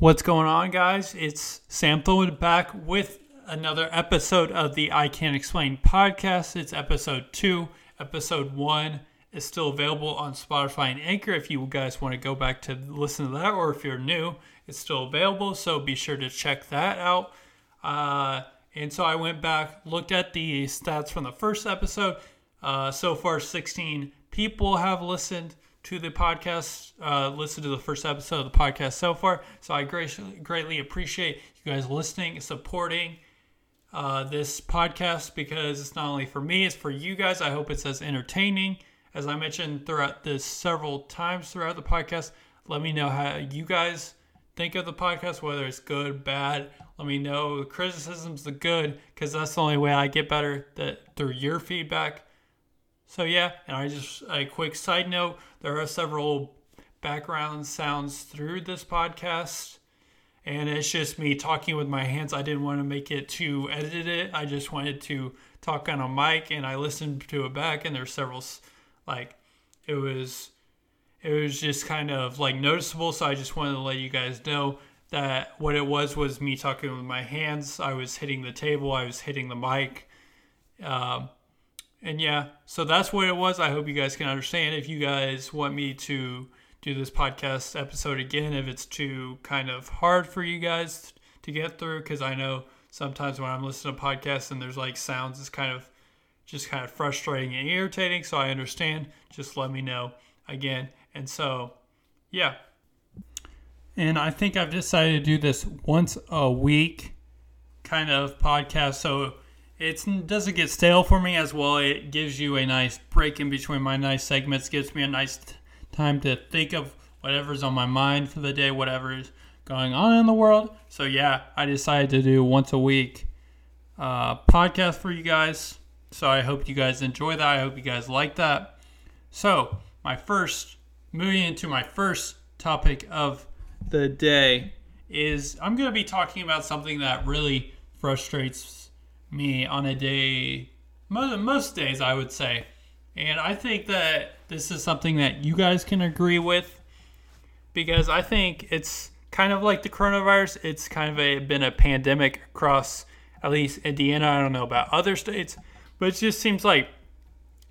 What's going on, guys? It's Sam Thorne back with another episode of the I Can't Explain podcast. It's episode two. Episode one is still available on Spotify and Anchor if you guys want to go back to listen to that, or if you're new, it's still available. So be sure to check that out. Uh, and so I went back, looked at the stats from the first episode. Uh, so far, 16 people have listened to the podcast, uh, listen to the first episode of the podcast so far. So I greatly, greatly appreciate you guys listening, supporting uh, this podcast because it's not only for me, it's for you guys. I hope it's as entertaining. As I mentioned throughout this several times throughout the podcast, let me know how you guys think of the podcast, whether it's good, bad. Let me know the criticisms, the good, because that's the only way I get better that through your feedback. So yeah, and I just a quick side note: there are several background sounds through this podcast, and it's just me talking with my hands. I didn't want to make it too edited. I just wanted to talk on a mic, and I listened to it back, and there's several like it was it was just kind of like noticeable. So I just wanted to let you guys know that what it was was me talking with my hands. I was hitting the table. I was hitting the mic. Um, and yeah, so that's what it was. I hope you guys can understand. If you guys want me to do this podcast episode again, if it's too kind of hard for you guys to get through, because I know sometimes when I'm listening to podcasts and there's like sounds, it's kind of just kind of frustrating and irritating. So I understand. Just let me know again. And so, yeah. And I think I've decided to do this once a week kind of podcast. So it doesn't get stale for me as well. It gives you a nice break in between my nice segments, gives me a nice t- time to think of whatever's on my mind for the day, whatever is going on in the world. So, yeah, I decided to do once a week uh, podcast for you guys. So, I hope you guys enjoy that. I hope you guys like that. So, my first, moving into my first topic of the day is I'm going to be talking about something that really frustrates me on a day, most, most days, I would say. And I think that this is something that you guys can agree with because I think it's kind of like the coronavirus. It's kind of a, been a pandemic across at least Indiana. I don't know about other states, but it just seems like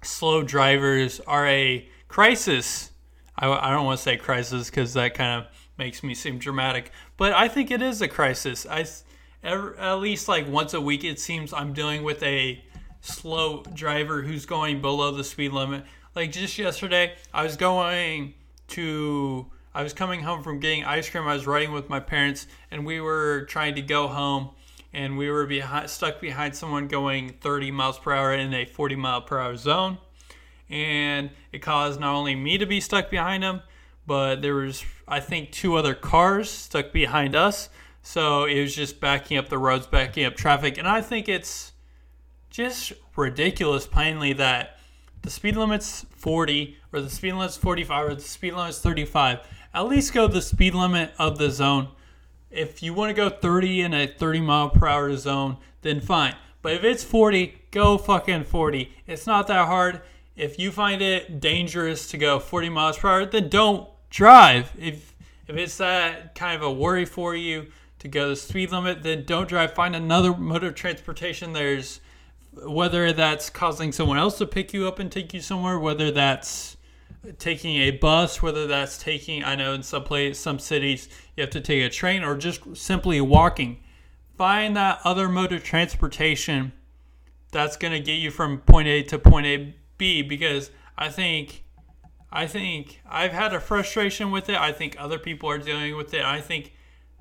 slow drivers are a crisis. I, I don't want to say crisis because that kind of makes me seem dramatic, but I think it is a crisis. I at least like once a week, it seems I'm dealing with a slow driver who's going below the speed limit. Like just yesterday, I was going to, I was coming home from getting ice cream. I was riding with my parents, and we were trying to go home, and we were behind, stuck behind someone going 30 miles per hour in a 40 mile per hour zone, and it caused not only me to be stuck behind him, but there was I think two other cars stuck behind us so it was just backing up the roads, backing up traffic. And I think it's just ridiculous, plainly, that the speed limit's 40, or the speed limit's 45, or the speed limit's 35. At least go the speed limit of the zone. If you want to go 30 in a 30 mile per hour zone, then fine. But if it's 40, go fucking 40. It's not that hard. If you find it dangerous to go 40 miles per hour, then don't drive. If if it's that kind of a worry for you, to go the speed limit, then don't drive. Find another mode of transportation. There's whether that's causing someone else to pick you up and take you somewhere, whether that's taking a bus, whether that's taking I know in some place some cities you have to take a train or just simply walking. Find that other mode of transportation that's going to get you from point A to point A B because I think I think I've had a frustration with it. I think other people are dealing with it. I think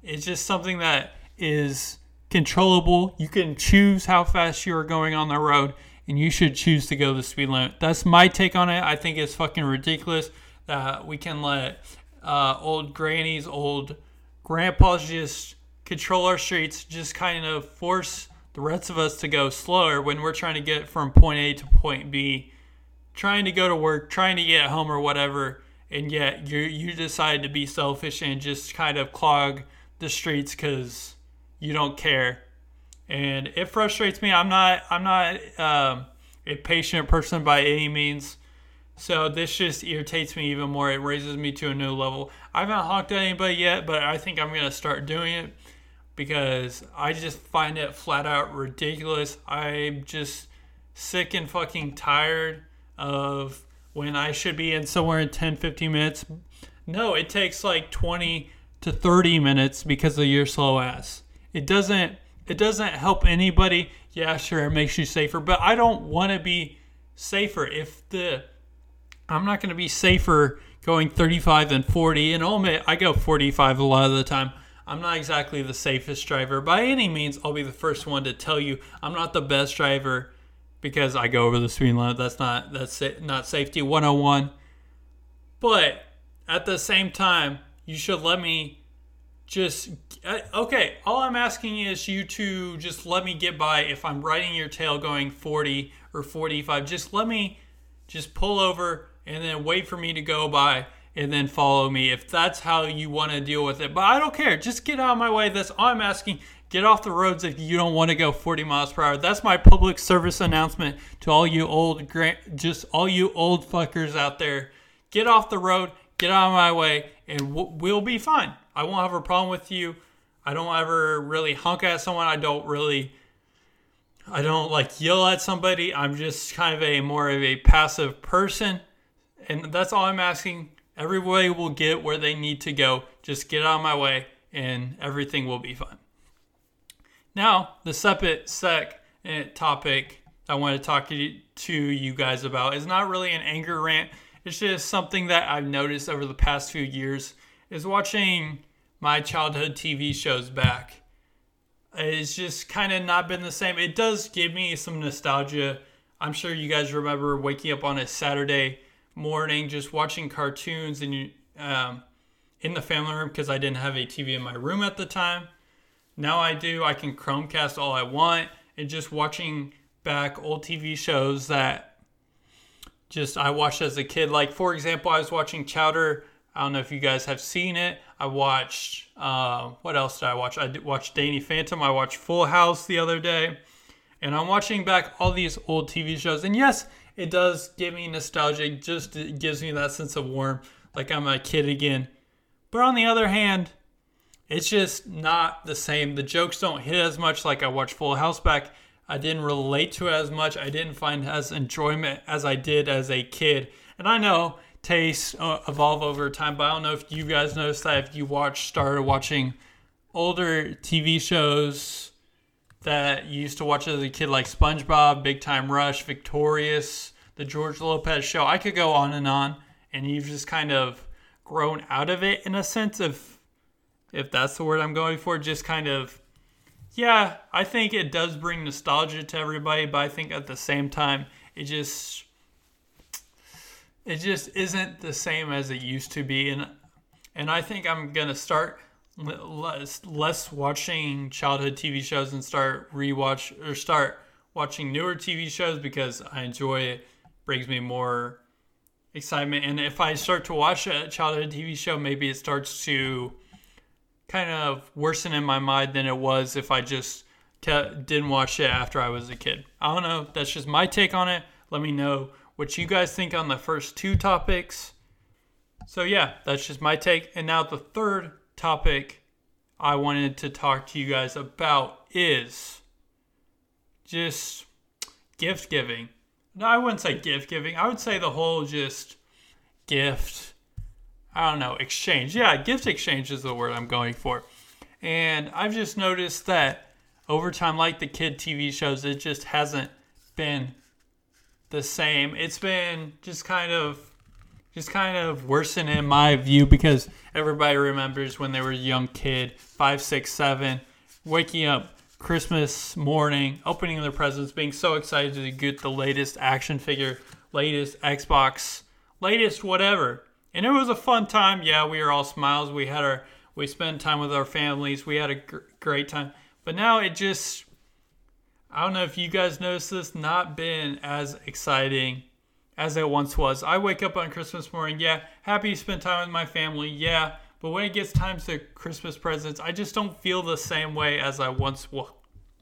it's just something that is controllable. You can choose how fast you are going on the road, and you should choose to go the speed limit. That's my take on it. I think it's fucking ridiculous that we can let uh, old grannies, old grandpas just control our streets, just kind of force the rest of us to go slower when we're trying to get from point A to point B, trying to go to work, trying to get home or whatever, and yet you you decide to be selfish and just kind of clog the streets because you don't care, and it frustrates me. I'm not I'm not um, a patient person by any means, so this just irritates me even more. It raises me to a new level. I haven't honked at anybody yet, but I think I'm gonna start doing it because I just find it flat out ridiculous. I'm just sick and fucking tired of when I should be in somewhere in 10, 15 minutes. No, it takes like 20 to 30 minutes because of your slow ass. It doesn't it doesn't help anybody. Yeah, sure, it makes you safer, but I don't want to be safer if the I'm not going to be safer going 35 than 40 and I'll admit I go 45 a lot of the time. I'm not exactly the safest driver by any means. I'll be the first one to tell you I'm not the best driver because I go over the speed limit. That's not that's not safety 101. But at the same time, you should let me just okay. All I'm asking is you to just let me get by if I'm riding your tail going 40 or 45. Just let me just pull over and then wait for me to go by and then follow me if that's how you want to deal with it. But I don't care. Just get out of my way. That's all I'm asking. Get off the roads if you don't want to go 40 miles per hour. That's my public service announcement to all you old, just all you old fuckers out there. Get off the road. Get out of my way, and we'll be fine. I won't have a problem with you. I don't ever really honk at someone. I don't really I don't like yell at somebody. I'm just kind of a more of a passive person. And that's all I'm asking. Everybody will get where they need to go. Just get out of my way and everything will be fine. Now, the separate sec eh, topic I want to talk to you guys about is not really an anger rant. It's just something that I've noticed over the past few years is watching my childhood TV shows back. It's just kind of not been the same. It does give me some nostalgia. I'm sure you guys remember waking up on a Saturday morning just watching cartoons and you um, in the family room because I didn't have a TV in my room at the time. Now I do. I can Chromecast all I want and just watching back old TV shows that just I watched as a kid. Like for example, I was watching Chowder. I don't know if you guys have seen it. I watched uh, what else did I watch? I watched Danny Phantom. I watched Full House the other day, and I'm watching back all these old TV shows. And yes, it does give me nostalgia. It just it gives me that sense of warmth, like I'm a kid again. But on the other hand, it's just not the same. The jokes don't hit as much like I watched Full House back. I didn't relate to it as much. I didn't find as enjoyment as I did as a kid. And I know tastes uh, evolve over time, but I don't know if you guys noticed that if you watch started watching older TV shows that you used to watch as a kid, like SpongeBob, Big Time Rush, Victorious, The George Lopez Show. I could go on and on, and you've just kind of grown out of it in a sense of, if that's the word I'm going for, just kind of. Yeah, I think it does bring nostalgia to everybody, but I think at the same time, it just it just isn't the same as it used to be, and and I think I'm gonna start less less watching childhood TV shows and start rewatch or start watching newer TV shows because I enjoy it. Brings me more excitement, and if I start to watch a childhood TV show, maybe it starts to kind of worsen in my mind than it was if I just didn't watch it after I was a kid. I don't know. That's just my take on it. Let me know what you guys think on the first two topics. So, yeah, that's just my take. And now, the third topic I wanted to talk to you guys about is just gift giving. No, I wouldn't say gift giving. I would say the whole just gift, I don't know, exchange. Yeah, gift exchange is the word I'm going for. And I've just noticed that over time, like the kid TV shows, it just hasn't been the same. It's been just kind of just kind of worsen in my view because everybody remembers when they were a young kid, five, six, seven, waking up Christmas morning, opening their presents, being so excited to get the latest action figure, latest Xbox, latest whatever. And it was a fun time. Yeah, we were all smiles. We had our we spent time with our families. We had a gr- great time. But now it just I don't know if you guys noticed this, not been as exciting as it once was. I wake up on Christmas morning, yeah, happy to spend time with my family, yeah, but when it gets time to Christmas presents, I just don't feel the same way as I once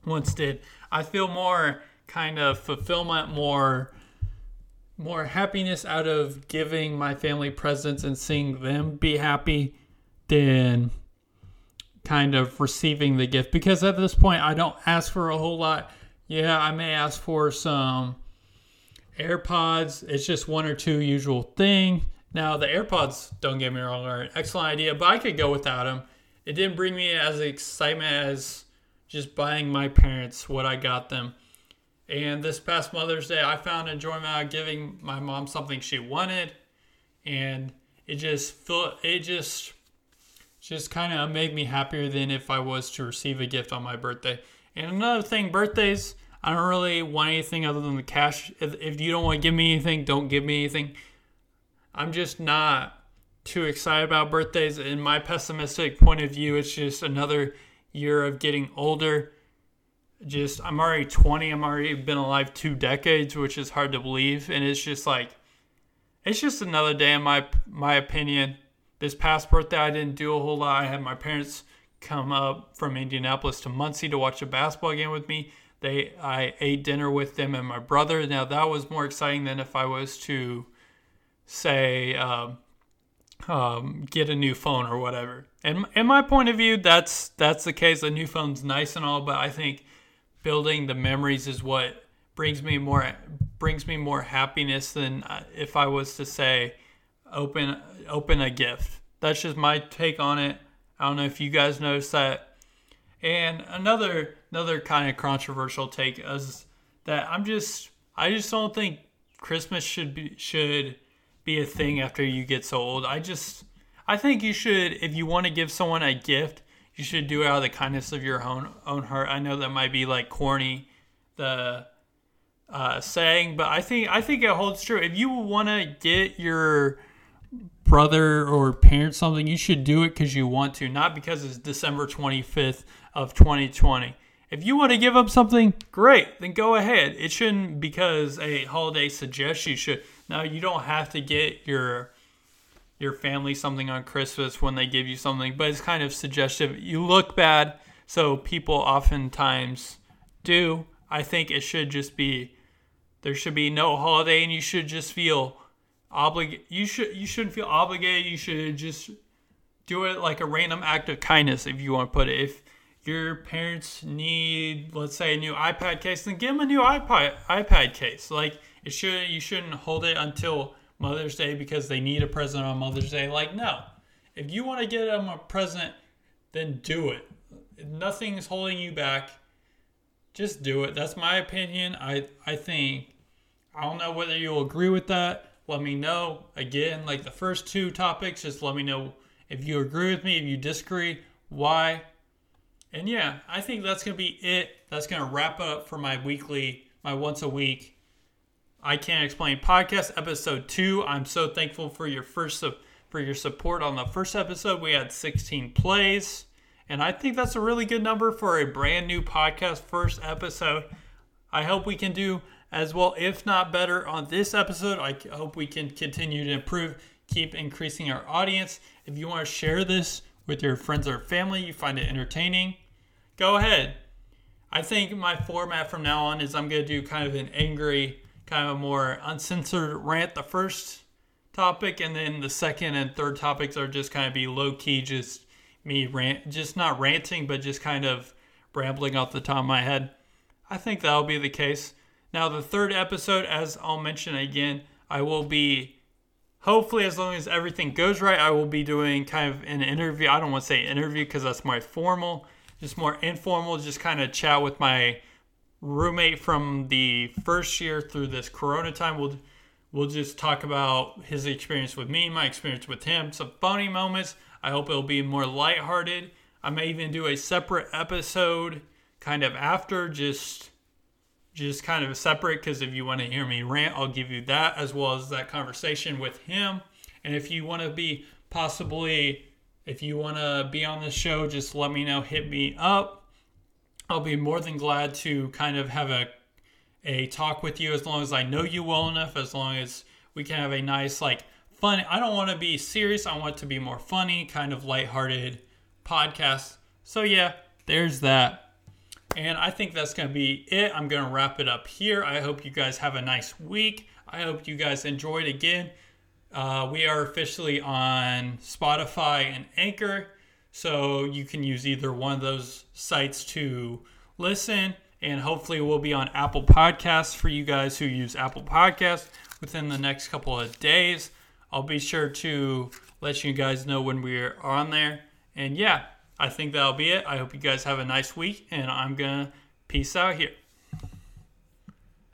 once did. I feel more kind of fulfillment, more more happiness out of giving my family presents and seeing them be happy than kind of receiving the gift because at this point I don't ask for a whole lot. Yeah, I may ask for some AirPods. It's just one or two usual thing. Now the AirPods, don't get me wrong, are an excellent idea, but I could go without them. It didn't bring me as excitement as just buying my parents what I got them. And this past Mother's Day, I found enjoyment out giving my mom something she wanted, and it just felt it just just kind of made me happier than if I was to receive a gift on my birthday. And another thing, birthdays, I don't really want anything other than the cash. If, if you don't want to give me anything, don't give me anything. I'm just not too excited about birthdays. In my pessimistic point of view, it's just another year of getting older. Just, I'm already 20. I'm already been alive two decades, which is hard to believe. And it's just like, it's just another day in my my opinion this past birthday, I didn't do a whole lot. I had my parents come up from Indianapolis to Muncie to watch a basketball game with me. They, I ate dinner with them and my brother. Now that was more exciting than if I was to, say, um, um, get a new phone or whatever. And in my point of view, that's that's the case. A new phone's nice and all, but I think building the memories is what brings me more brings me more happiness than uh, if I was to say open open a gift. That's just my take on it. I don't know if you guys noticed that. And another another kind of controversial take is that I'm just I just don't think Christmas should be should be a thing after you get so old. I just I think you should if you want to give someone a gift, you should do it out of the kindness of your own own heart. I know that might be like corny the uh, saying, but I think I think it holds true. If you want to get your brother or parent something, you should do it because you want to, not because it's December 25th of 2020. If you want to give up something, great, then go ahead. It shouldn't because a holiday suggests you should. Now you don't have to get your your family something on Christmas when they give you something, but it's kind of suggestive. You look bad, so people oftentimes do. I think it should just be there should be no holiday and you should just feel oblig you should you shouldn't feel obligated you should just do it like a random act of kindness if you want to put it if your parents need let's say a new ipad case then give them a new ipad ipad case like it should you shouldn't hold it until mother's day because they need a present on mother's day? Like no. If you want to get them a present then do it. Nothing's holding you back. Just do it. That's my opinion. I i think i don't know whether you'll agree with that. Let me know. Again, like the first two topics, just let me know if you agree with me, if you disagree, why. And yeah, I think that's going to be it. That's going to wrap up for my weekly, my once a week I Can't Explain podcast, episode two. I'm so thankful for your first for your support on the first episode. We had 16 plays, and I think that's a really good number for a brand new podcast first episode. I hope we can do as well, if not better, on this episode. I hope we can continue to improve, keep increasing our audience. If you want to share this with your friends or family, you find it entertaining, go ahead. I think my format from now on is I'm going to do kind of an angry, kind of a more uncensored rant the first topic, and then the second and third topics are just kind of be low key, just me rant, just not ranting, but just kind of rambling off the top of my head. I think that'll be the case. Now, the third episode, as I'll mention again, I will be, hopefully, as long as everything goes right, I will be doing kind of an interview. I don't want to say interview because that's more formal, just more informal, just kind of chat with my roommate from the first year through this corona time. We'll we'll just talk about his experience with me, my experience with him, some funny moments. I hope it'll be more lighthearted. I may even do a separate episode kind of after just just kind of separate because if you want to hear me rant, I'll give you that as well as that conversation with him. And if you want to be possibly, if you want to be on the show, just let me know, hit me up. I'll be more than glad to kind of have a a talk with you as long as I know you well enough, as long as we can have a nice, like, fun. I don't want to be serious. I want to be more funny, kind of lighthearted podcast. So, yeah, there's that. And I think that's going to be it. I'm going to wrap it up here. I hope you guys have a nice week. I hope you guys enjoyed again. Uh, we are officially on Spotify and Anchor, so you can use either one of those sites to listen. And hopefully, we'll be on Apple Podcasts for you guys who use Apple Podcasts within the next couple of days. I'll be sure to let you guys know when we're on there. And yeah, I think that'll be it. I hope you guys have a nice week, and I'm going to peace out here.